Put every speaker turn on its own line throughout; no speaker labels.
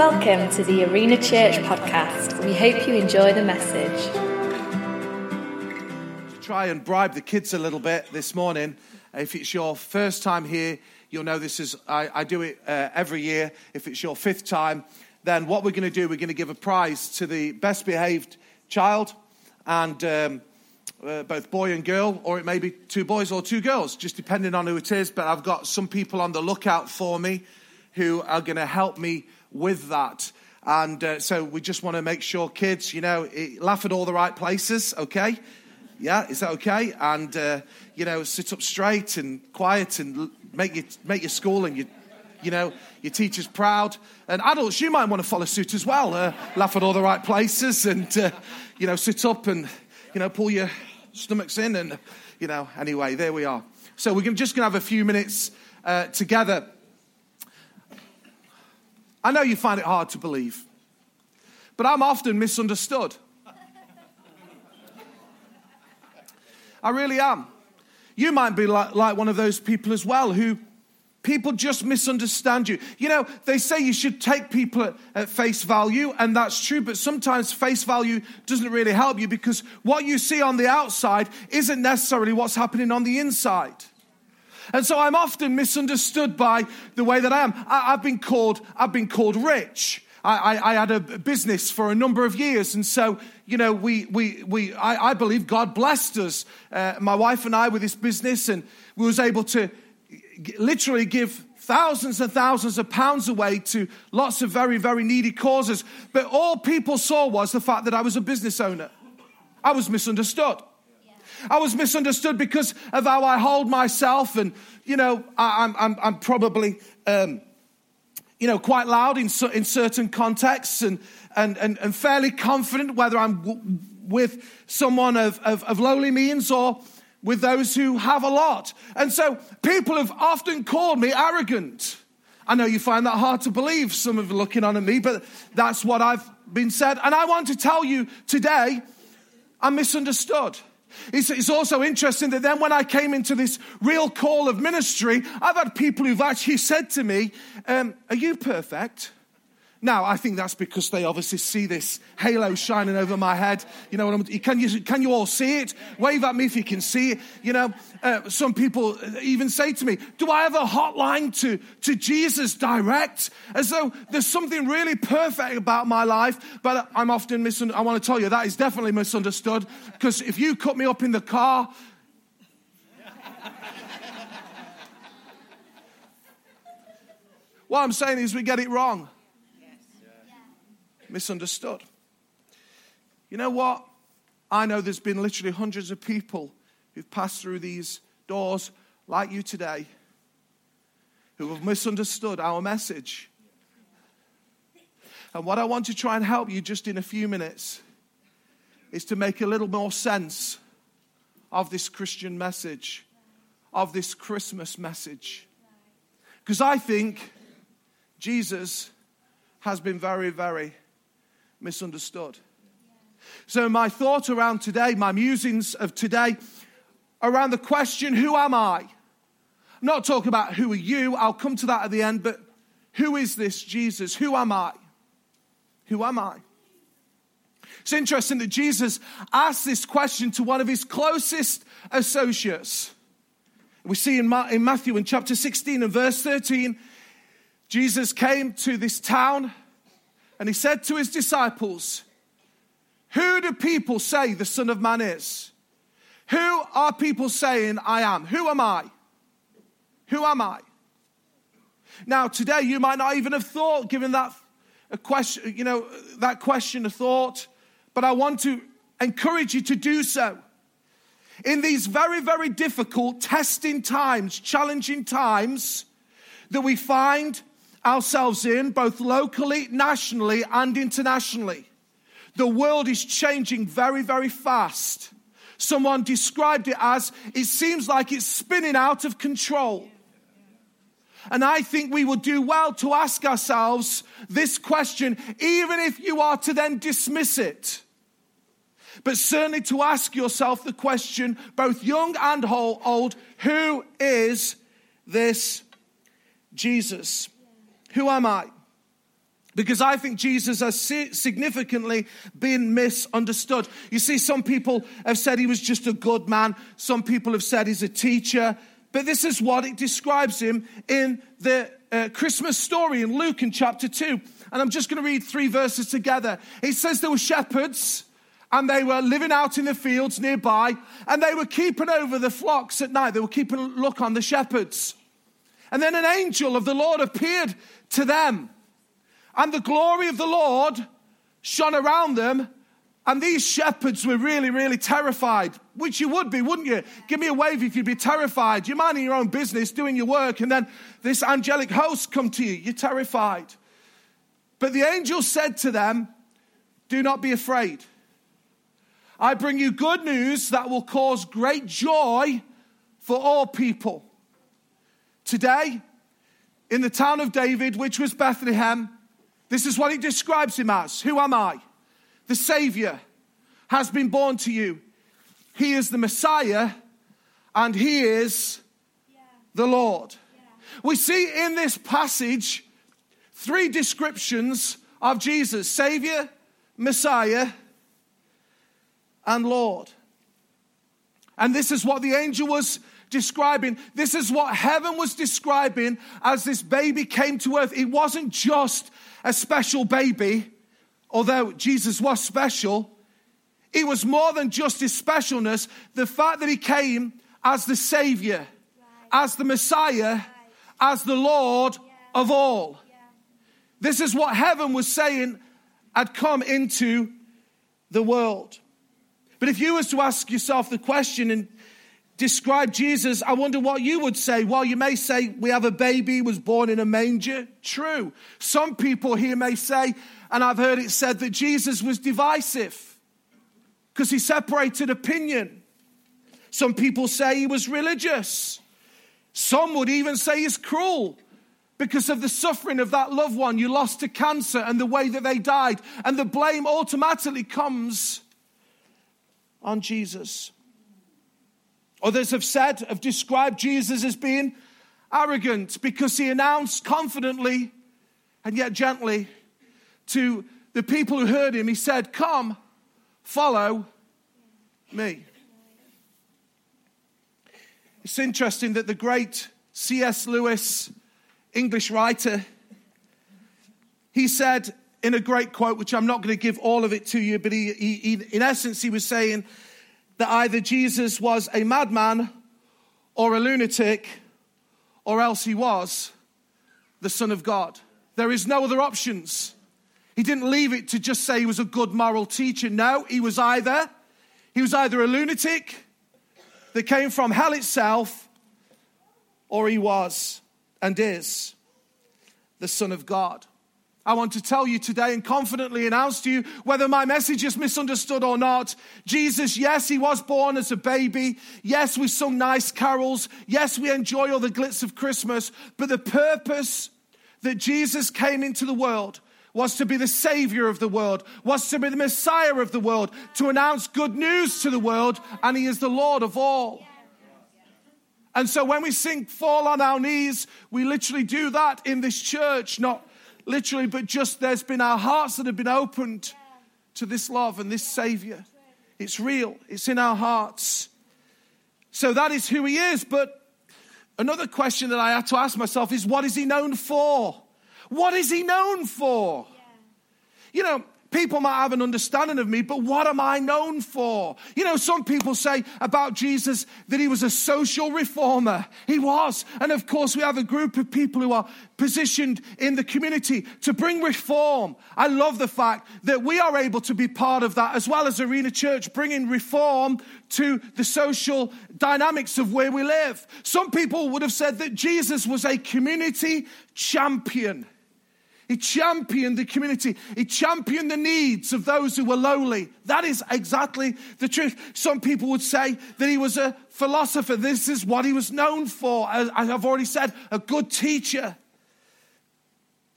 Welcome to the Arena Church podcast. We hope you enjoy the message.
To try and bribe the kids a little bit this morning. If it's your first time here, you'll know this is, I, I do it uh, every year. If it's your fifth time, then what we're going to do, we're going to give a prize to the best behaved child and um, uh, both boy and girl, or it may be two boys or two girls, just depending on who it is. But I've got some people on the lookout for me who are going to help me with that. And uh, so we just want to make sure kids, you know, laugh at all the right places, okay? Yeah, is that okay? And, uh, you know, sit up straight and quiet and make your, make your school and your, you know, your teachers proud. And adults, you might want to follow suit as well. Uh, laugh at all the right places and, uh, you know, sit up and, you know, pull your stomachs in. And, you know, anyway, there we are. So we're just going to have a few minutes uh, together. I know you find it hard to believe, but I'm often misunderstood. I really am. You might be like, like, one of those people as well who people just misunderstand you. You know, they say you should take people at, at, face value, and that's true, but sometimes face value doesn't really help you because what you see on the outside isn't necessarily what's happening on the inside. And so I'm often misunderstood by the way that I am. I, have been called, I've been called rich. I, I, I, had a business for a number of years, and so you know, we, we, we I, I believe God blessed us, uh, my wife and I, with this business, and we was able to literally give thousands and thousands of pounds away to lots of very, very needy causes. But all people saw was the fact that I was a business owner. I was misunderstood. I was misunderstood because of how I hold myself, and you know, I, am I'm, I'm probably, um, you know, quite loud in, in certain contexts, and, and and and fairly confident whether I'm w- with someone of, of, of lowly means or with those who have a lot. And so people have often called me arrogant. I know you find that hard to believe, some of you looking on at me, but that's what I've been said. And I want to tell you today, I'm misunderstood. It's, it's, also interesting that then when I came into this real call of ministry, I've had people who've actually said to me, um, Are you perfect? Now, I think that's because they obviously see this halo shining over my head. You know what I'm, can you, can you all see it? Wave at me if you can see it. You know, uh, some people even say to me, do I have a hotline to, to Jesus direct? As though there's something really perfect about my life, but I'm often misunderstood. I want to tell you that is definitely misunderstood because if you cut me up in the car, what I'm saying is we get it wrong misunderstood. You know what? I know there's been literally hundreds of people who've passed through these doors like you today who have misunderstood our message. And what I want to try and help you just in a few minutes is to make a little more sense of this Christian message, of this Christmas message. Because I think Jesus has been very, very misunderstood. So, my thought around today, my musings of today, around the question, Who am I? Not talking about who are you, I'll come to that at the end, but who is this Jesus? Who am I? Who am I? It's interesting that Jesus asked this question to one of his closest associates. We see in, Matthew in chapter 16 and verse 13, Jesus came to this town and he said to his disciples, Who do people say the Son of Man is? Who are people saying I am? Who am I? Who am I? Now, today you might not even have thought, given that a question, you know, that question a thought, but I want to encourage you to do so. In these very, very difficult, testing times, challenging times that we find ourselves in, both locally, nationally, and internationally. The world is changing very, very fast. Someone described it as it seems like it's spinning out of control. And I think we would do well to ask ourselves this question, even if you are to then dismiss it. But certainly to ask yourself the question, both young and old, who is this Jesus? Who am I? Because I think Jesus has significantly been misunderstood. You see, some people have said he was just a good man, some people have said he's a teacher, but this is what it describes him in the uh, Christmas story in Luke in chapter 2. And I'm just going to read three verses together. It says there were shepherds and they were living out in the fields nearby and they were keeping over the flocks at night. They were keeping a look on the shepherds. And then an angel of the Lord appeared to them and the glory of the Lord shone around them. And these shepherds were really, really terrified, which you would be, wouldn't you? Give me a wave if you'd be terrified. You're minding your own business, doing your work, and then this angelic host come to you. You're terrified. But the angel said to them, Do not be afraid. I bring you good news that will cause great joy for all people. Today, in the town of David, which was Bethlehem, this is what he describes him as Who am I? The Savior has been born to you. He is the Messiah and he is the Lord. We see in this passage three descriptions of Jesus Savior, Messiah, and Lord. And this is what the angel was describing. This is what heaven was describing as this baby came to earth. It wasn't just a special baby, although Jesus was special. It was more than just his specialness. The fact that he came as the Savior, right. as the Messiah, right. as the Lord yeah. of all. Yeah. This is what heaven was saying had come into the world. But if you was to ask yourself the question and describe Jesus, I wonder what you would say. Well, you may say, we have a baby, was born in a manger. True. Some people here may say, and I've heard it said that Jesus was divisive because he separated opinion. Some people say he was religious. Some would even say he's cruel because of the suffering of that loved one you lost to cancer and the way that they died. And the blame automatically comes on Jesus. Others have said, have described Jesus as being arrogant because he announced confidently and yet gently to the people who heard him, he said, Come, follow me. It's interesting that the great C.S. Lewis, English writer, he said in a great quote, which I'm not going to give all of it to you, but he, he, in essence, he was saying, that either Jesus was a madman or a lunatic, or else he was the Son of God. There is no other options. He didn't leave it to just say he was a good moral teacher. No, he was either he was either a lunatic that came from hell itself, or he was and is the Son of God. I want to tell you today and confidently announce to you whether my message is misunderstood or not. Jesus, yes, he was born as a baby. Yes, we sung nice carols. Yes, we enjoy all the glitz of Christmas. But the purpose that Jesus came into the world was to be the savior of the world, was to be the messiah of the world, to announce good news to the world, and he is the Lord of all. And so when we sing Fall on Our Knees, we literally do that in this church, not literally, but just there's been our hearts that have been opened to this love and this Savior. It's real, it's in our hearts. So that is who He is. But another question that I had to ask myself is what is He known for? What is He known for? You know, People might have an understanding of me, but what am I known for? You know, some people say about Jesus that he was a social reformer. He was. And of course, we have a group of people who are positioned in the community to bring reform. I love the fact that we are able to be part of that as well as Arena Church, bringing reform to the social dynamics of where we live. Some people would have said that Jesus was a community champion. He championed the community. He championed the needs of those who were lowly. That is exactly the truth. Some people would say that he was a philosopher. This is what he was known for. As I've already said, a good teacher.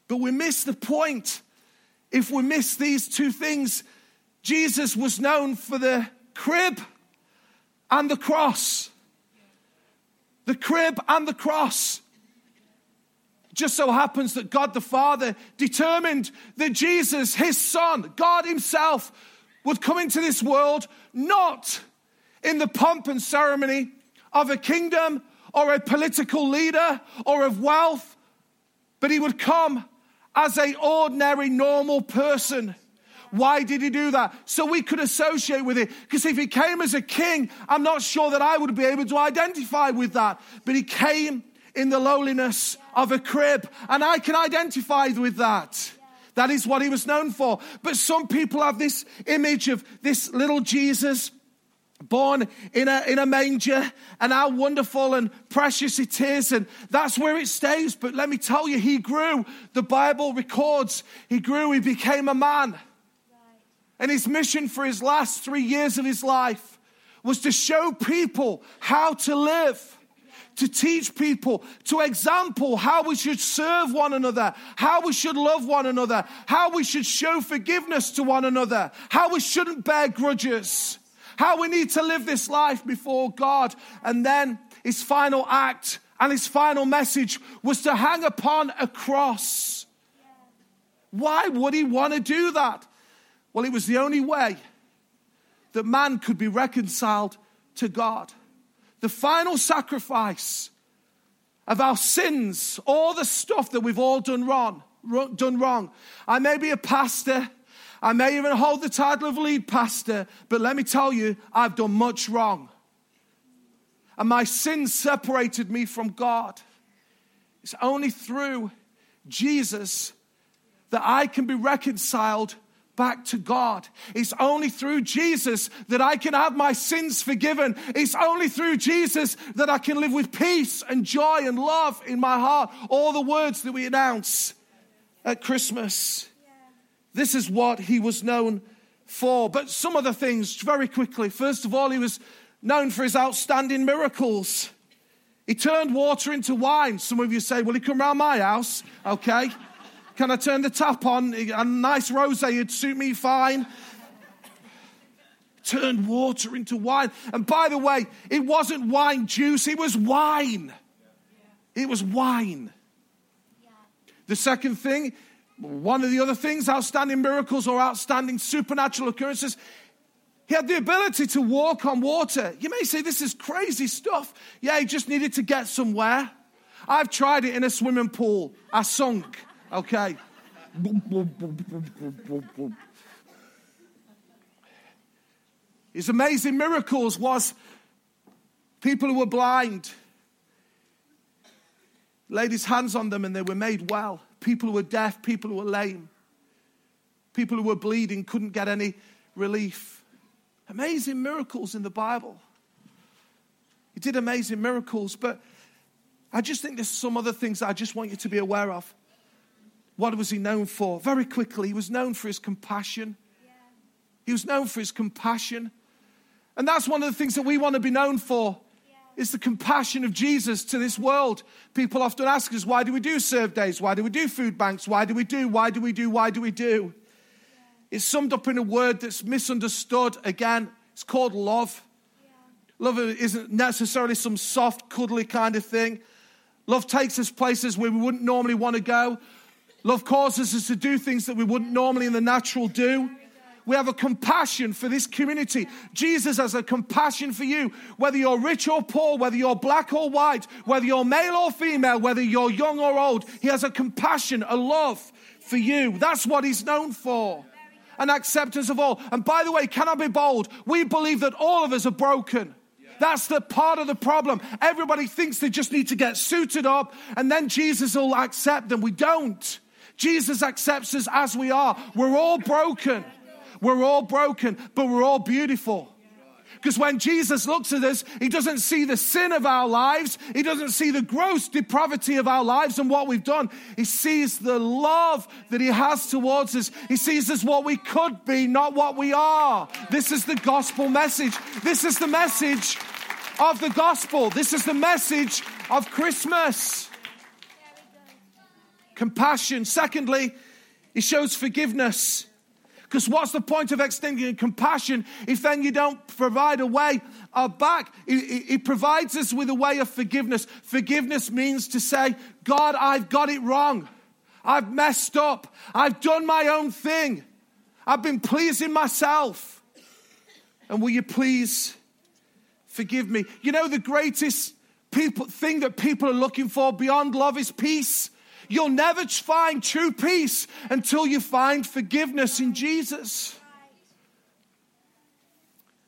But we miss the point. If we miss these two things, Jesus was known for the crib and the cross. The crib and the cross. Just so happens that God the Father determined that Jesus, his son, God himself, would come into this world not in the pomp and ceremony of a kingdom or a political leader or of wealth, but he would come as a ordinary, normal person. Why did he do that? So we could associate with it. Because if he came as a king, I'm not sure that I would be able to identify with that. But he came in the lowliness of a crib, and I can identify with that. That is what he was known for. But some people have this image of this little Jesus born in a, in a manger and how wonderful and precious it is. And that's where it stays. But let me tell you, he grew. The Bible records he grew, he became a man. And his mission for his last three years of his life was to show people how to live to teach people, to example how we should serve one another, how we should love one another, how we should show forgiveness to one another, how we shouldn't bear grudges, how we need to live this life before God. And then his final act and his final message was to hang upon a cross. Why would he want to do that? Well, it was the only way that man could be reconciled to God the final sacrifice of our sins, all the stuff that we've all done wrong, done wrong. I may be a pastor, I may even hold the title of lead pastor, but let me tell you, I've done much wrong. And my sins separated me from God. It's only through Jesus that I can be reconciled back to God. It's only through Jesus that I can have my sins forgiven. It's only through Jesus that I can live with peace and joy and love in my heart. All the words that we announce at Christmas. This is what he was known for. But some other things, very quickly. First of all, he was known for his outstanding miracles. He turned water into wine. Some of you say, Will he come round my house? Okay. Can I turn the tap on? A nice rose would suit me fine. Turned water into wine. And by the way, it wasn't wine juice, it was wine. It was wine. The second thing, one of the other things, outstanding miracles or outstanding supernatural occurrences, he had the ability to walk on water. You may say, This is crazy stuff. Yeah, he just needed to get somewhere. I've tried it in a swimming pool. I sunk. Okay. His amazing miracles was people who were blind laid his hands on them and they were made well. People who were deaf, people who were lame, people who were bleeding couldn't get any relief. Amazing miracles in the Bible. He did amazing miracles, but I just think there's some other things I just want you to be aware of. What was he known for? Very quickly, he was known for his compassion. He was known for his compassion. And that's one of the things that we want to be known for. Is the compassion of Jesus to this world. People often ask us, why do we do serve days? Why do we do food banks? Why do we do? Why do we do? Why do we do? It's summed up in a word that's misunderstood. Again, it's called love. Love isn't necessarily some soft, cuddly kind of thing. Love takes us places where we wouldn't normally want to go. Love causes us to do things that we wouldn't normally in the natural do. We have a compassion for this community. Jesus has a compassion for you, whether you're rich or poor, whether you're black or white, whether you're male or female, whether you're young or old. He has a compassion, a love for you. That's what he's known for. An acceptance of all. And by the way, can I be bold? We believe that all of us are broken. That's the part of the problem. Everybody thinks they just need to get suited up and then Jesus will accept them. We don't. Jesus accepts us as we are. We're all broken. We're all broken, but we're all beautiful. Because when Jesus looks at us, he doesn't see the sin of our lives. He doesn't see the gross depravity of our lives and what we've done. He sees the love that he has towards us. He sees us what we could be, not what we are. This is the gospel message. This is the message of the gospel. This is the message of Christmas compassion. Secondly, he shows forgiveness. Because what's the point of extending compassion if then you don't provide a way of back? It, provides us with a way of forgiveness. Forgiveness means to say, God, I've got it wrong. I've messed up. I've done my own thing. I've been pleasing myself. And will you please forgive me? You know, the greatest people, thing that people are looking for beyond love is peace. You'll never find true peace until you find forgiveness in Jesus.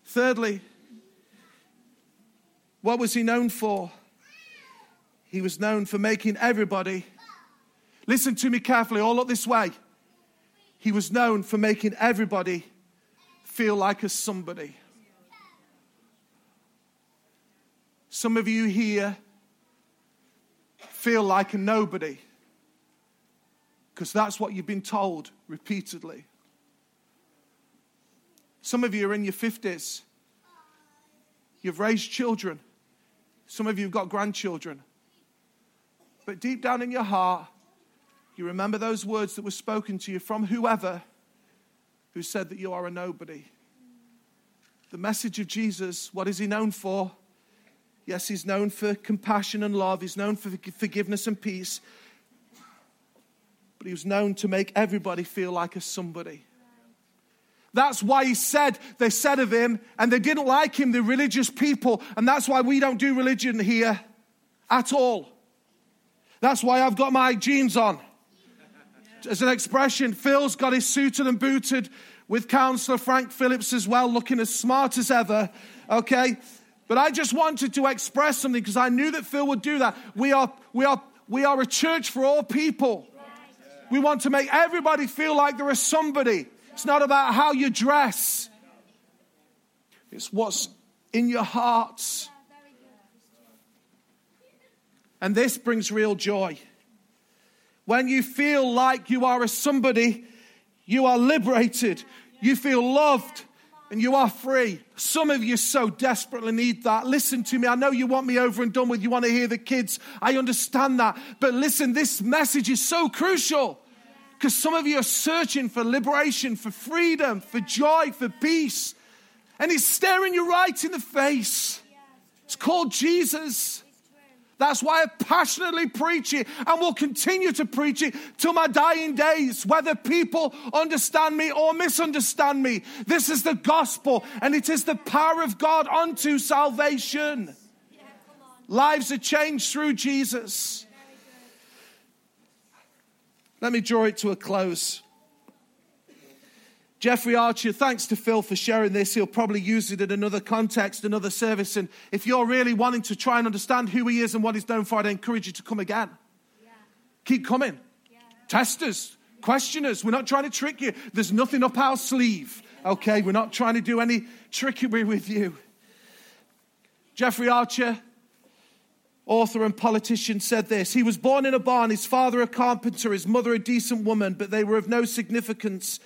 Thirdly, what was he known for? He was known for making everybody, listen to me carefully, all look this way. He was known for making everybody feel like a somebody. Some of you here feel like a nobody because that's what you've been told repeatedly. Some of you are in your 50s. You've raised children. Some of you have got grandchildren. But deep down in your heart, you remember those words that were spoken to you from whoever who said that you are a nobody. The message of Jesus, what is he known for? Yes, he's known for compassion and love, he's known for forgiveness and peace but he was known to make everybody feel like a somebody. That's why he said, they said of him, and they didn't like him, the religious people, and that's why we don't do religion here at all. That's why I've got my jeans on. As an expression, Phil's got his suited and booted with Counselor Frank Phillips as well, looking as smart as ever. Okay? But I just wanted to express something because I knew that Phil would do that. We are, we are, we are a church for all people. We want to make everybody feel like there is somebody. It's not about how you dress, it's what's in your hearts. And this brings real joy. When you feel like you are a somebody, you are liberated, you feel loved, and you are free. Some of you so desperately need that. Listen to me. I know you want me over and done with. You want to hear the kids. I understand that. But listen, this message is so crucial because some of you are searching for liberation, for freedom, for joy, for peace. And He's staring you right in the face. It's called Jesus. That's why I passionately preach it and will continue to preach it till my dying days, whether people understand me or misunderstand me. This is the gospel and it is the power of God unto salvation. Lives are changed through Jesus. Let me draw it to a close. Jeffrey Archer, thanks to Phil for sharing this. He'll probably use it in another context, another service. And if you're really wanting to try and understand who he is and what he's known for, I'd encourage you to come again. Yeah. Keep coming. Yeah. Test us, question us. We're not trying to trick you. There's nothing up our sleeve, okay? We're not trying to do any trickery with you. Jeffrey Archer, author and politician, said this He was born in a barn, his father a carpenter, his mother a decent woman, but they were of no significance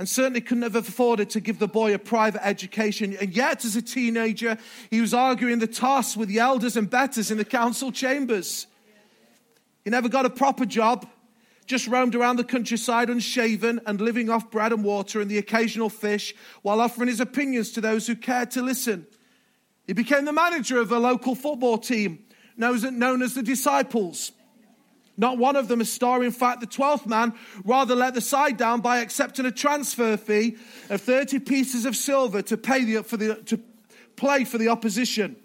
and certainly couldn't have afforded to give the boy a private education. And yet, as a teenager, he was arguing the toss with the elders and betters in the council chambers. He never got a proper job, just roamed around the countryside unshaven and living off bread and water and the occasional fish while offering his opinions to those who cared to listen. He became the manager of a local football team known as the Disciples. Not one of them a star. In fact, the 12th man rather let the side down by accepting a transfer fee of 30 pieces of silver to, pay the, for the, to play for the opposition.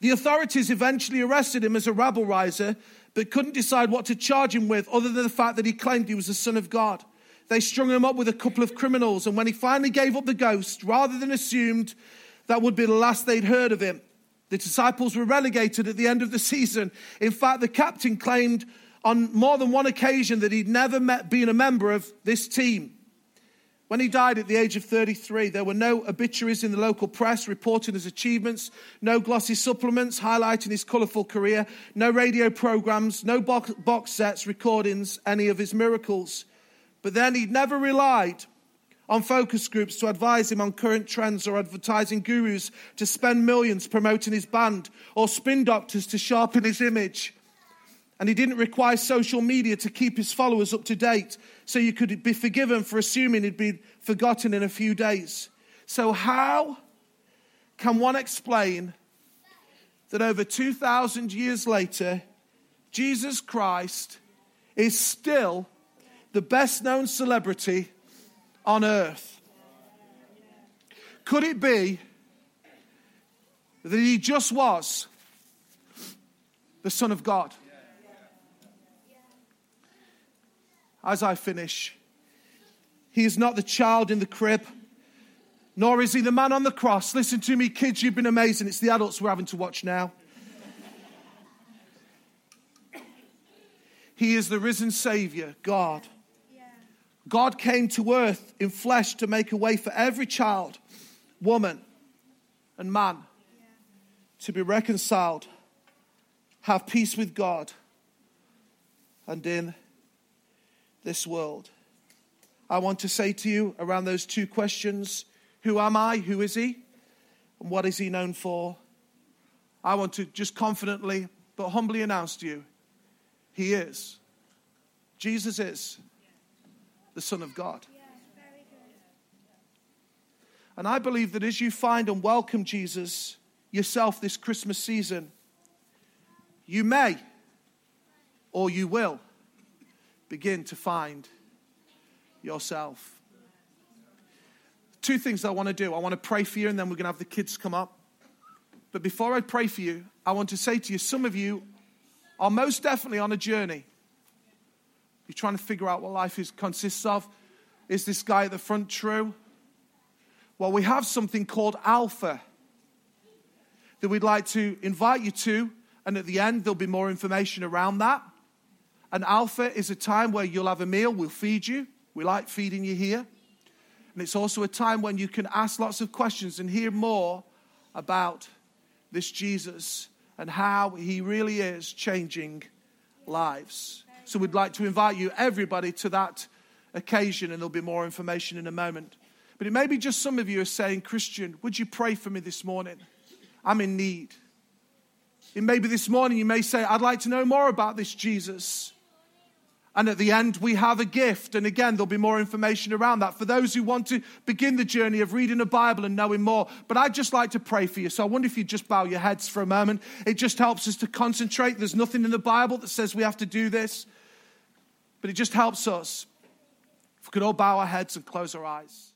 The authorities eventually arrested him as a rabble riser, but couldn't decide what to charge him with other than the fact that he claimed he was the Son of God. They strung him up with a couple of criminals, and when he finally gave up the ghost, rather than assumed that would be the last they'd heard of him, the disciples were relegated at the end of the season. In fact, the captain claimed on more than one occasion that he'd never met, been a member of this team. When he died at the age of 33, there were no obituaries in the local press reporting his achievements, no glossy supplements highlighting his colourful career, no radio programs, no box, box sets recordings any of his miracles. But then he'd never relied on focus groups to advise him on current trends or advertising gurus to spend millions promoting his band or spin doctors to sharpen his image. And he didn't require social media to keep his followers up to date so you could be forgiven for assuming he'd be forgotten in a few days. So, how can one explain that over 2,000 years later, Jesus Christ is still the best known celebrity on earth? Could it be that he just was the Son of God? As I finish, he is not the child in the crib, nor is he the man on the cross. Listen to me, kids, you've been amazing. It's the adults we're having to watch now. He is the risen Savior, God. God came to earth in flesh to make a way for every child, woman, and man to be reconciled, have peace with God, and in this world. I want to say to you around those two questions Who am I? Who is He? And what is He known for? I want to just confidently but humbly announce to you He is. Jesus is the Son of God. And I believe that as you find and welcome Jesus yourself this Christmas season, you may or you will begin to find yourself. Two things I want to do. I want to pray for you, and then we're going to have the kids come up. But before I pray for you, I want to say to you some of you are most definitely on a journey. You're trying to figure out what life is, consists of. Is this guy at the front true? Well, we have something called Alpha that we'd like to invite you to, and at the end, there'll be more information around that. And Alpha is a time where you'll have a meal, we'll feed you. We like feeding you here. And it's also a time when you can ask lots of questions and hear more about this Jesus and how he really is changing lives. So we'd like to invite you, everybody, to that occasion, and there'll be more information in a moment. But it may be just some of you are saying, Kristian, would you pray for me this morning? I'm in need. It may be this morning you may say, I'd like to know more about this Jesus. And at the end, we have a gift. And again, there'll be more information around that for those who want to begin the journey of reading the Bible and knowing more. But I'd just like to pray for you. So I wonder if you'd just bow your heads for a moment. It just helps us to concentrate. There's nothing in the Bible that says we have to do this, but it just helps us. If we could all bow our heads and close our eyes.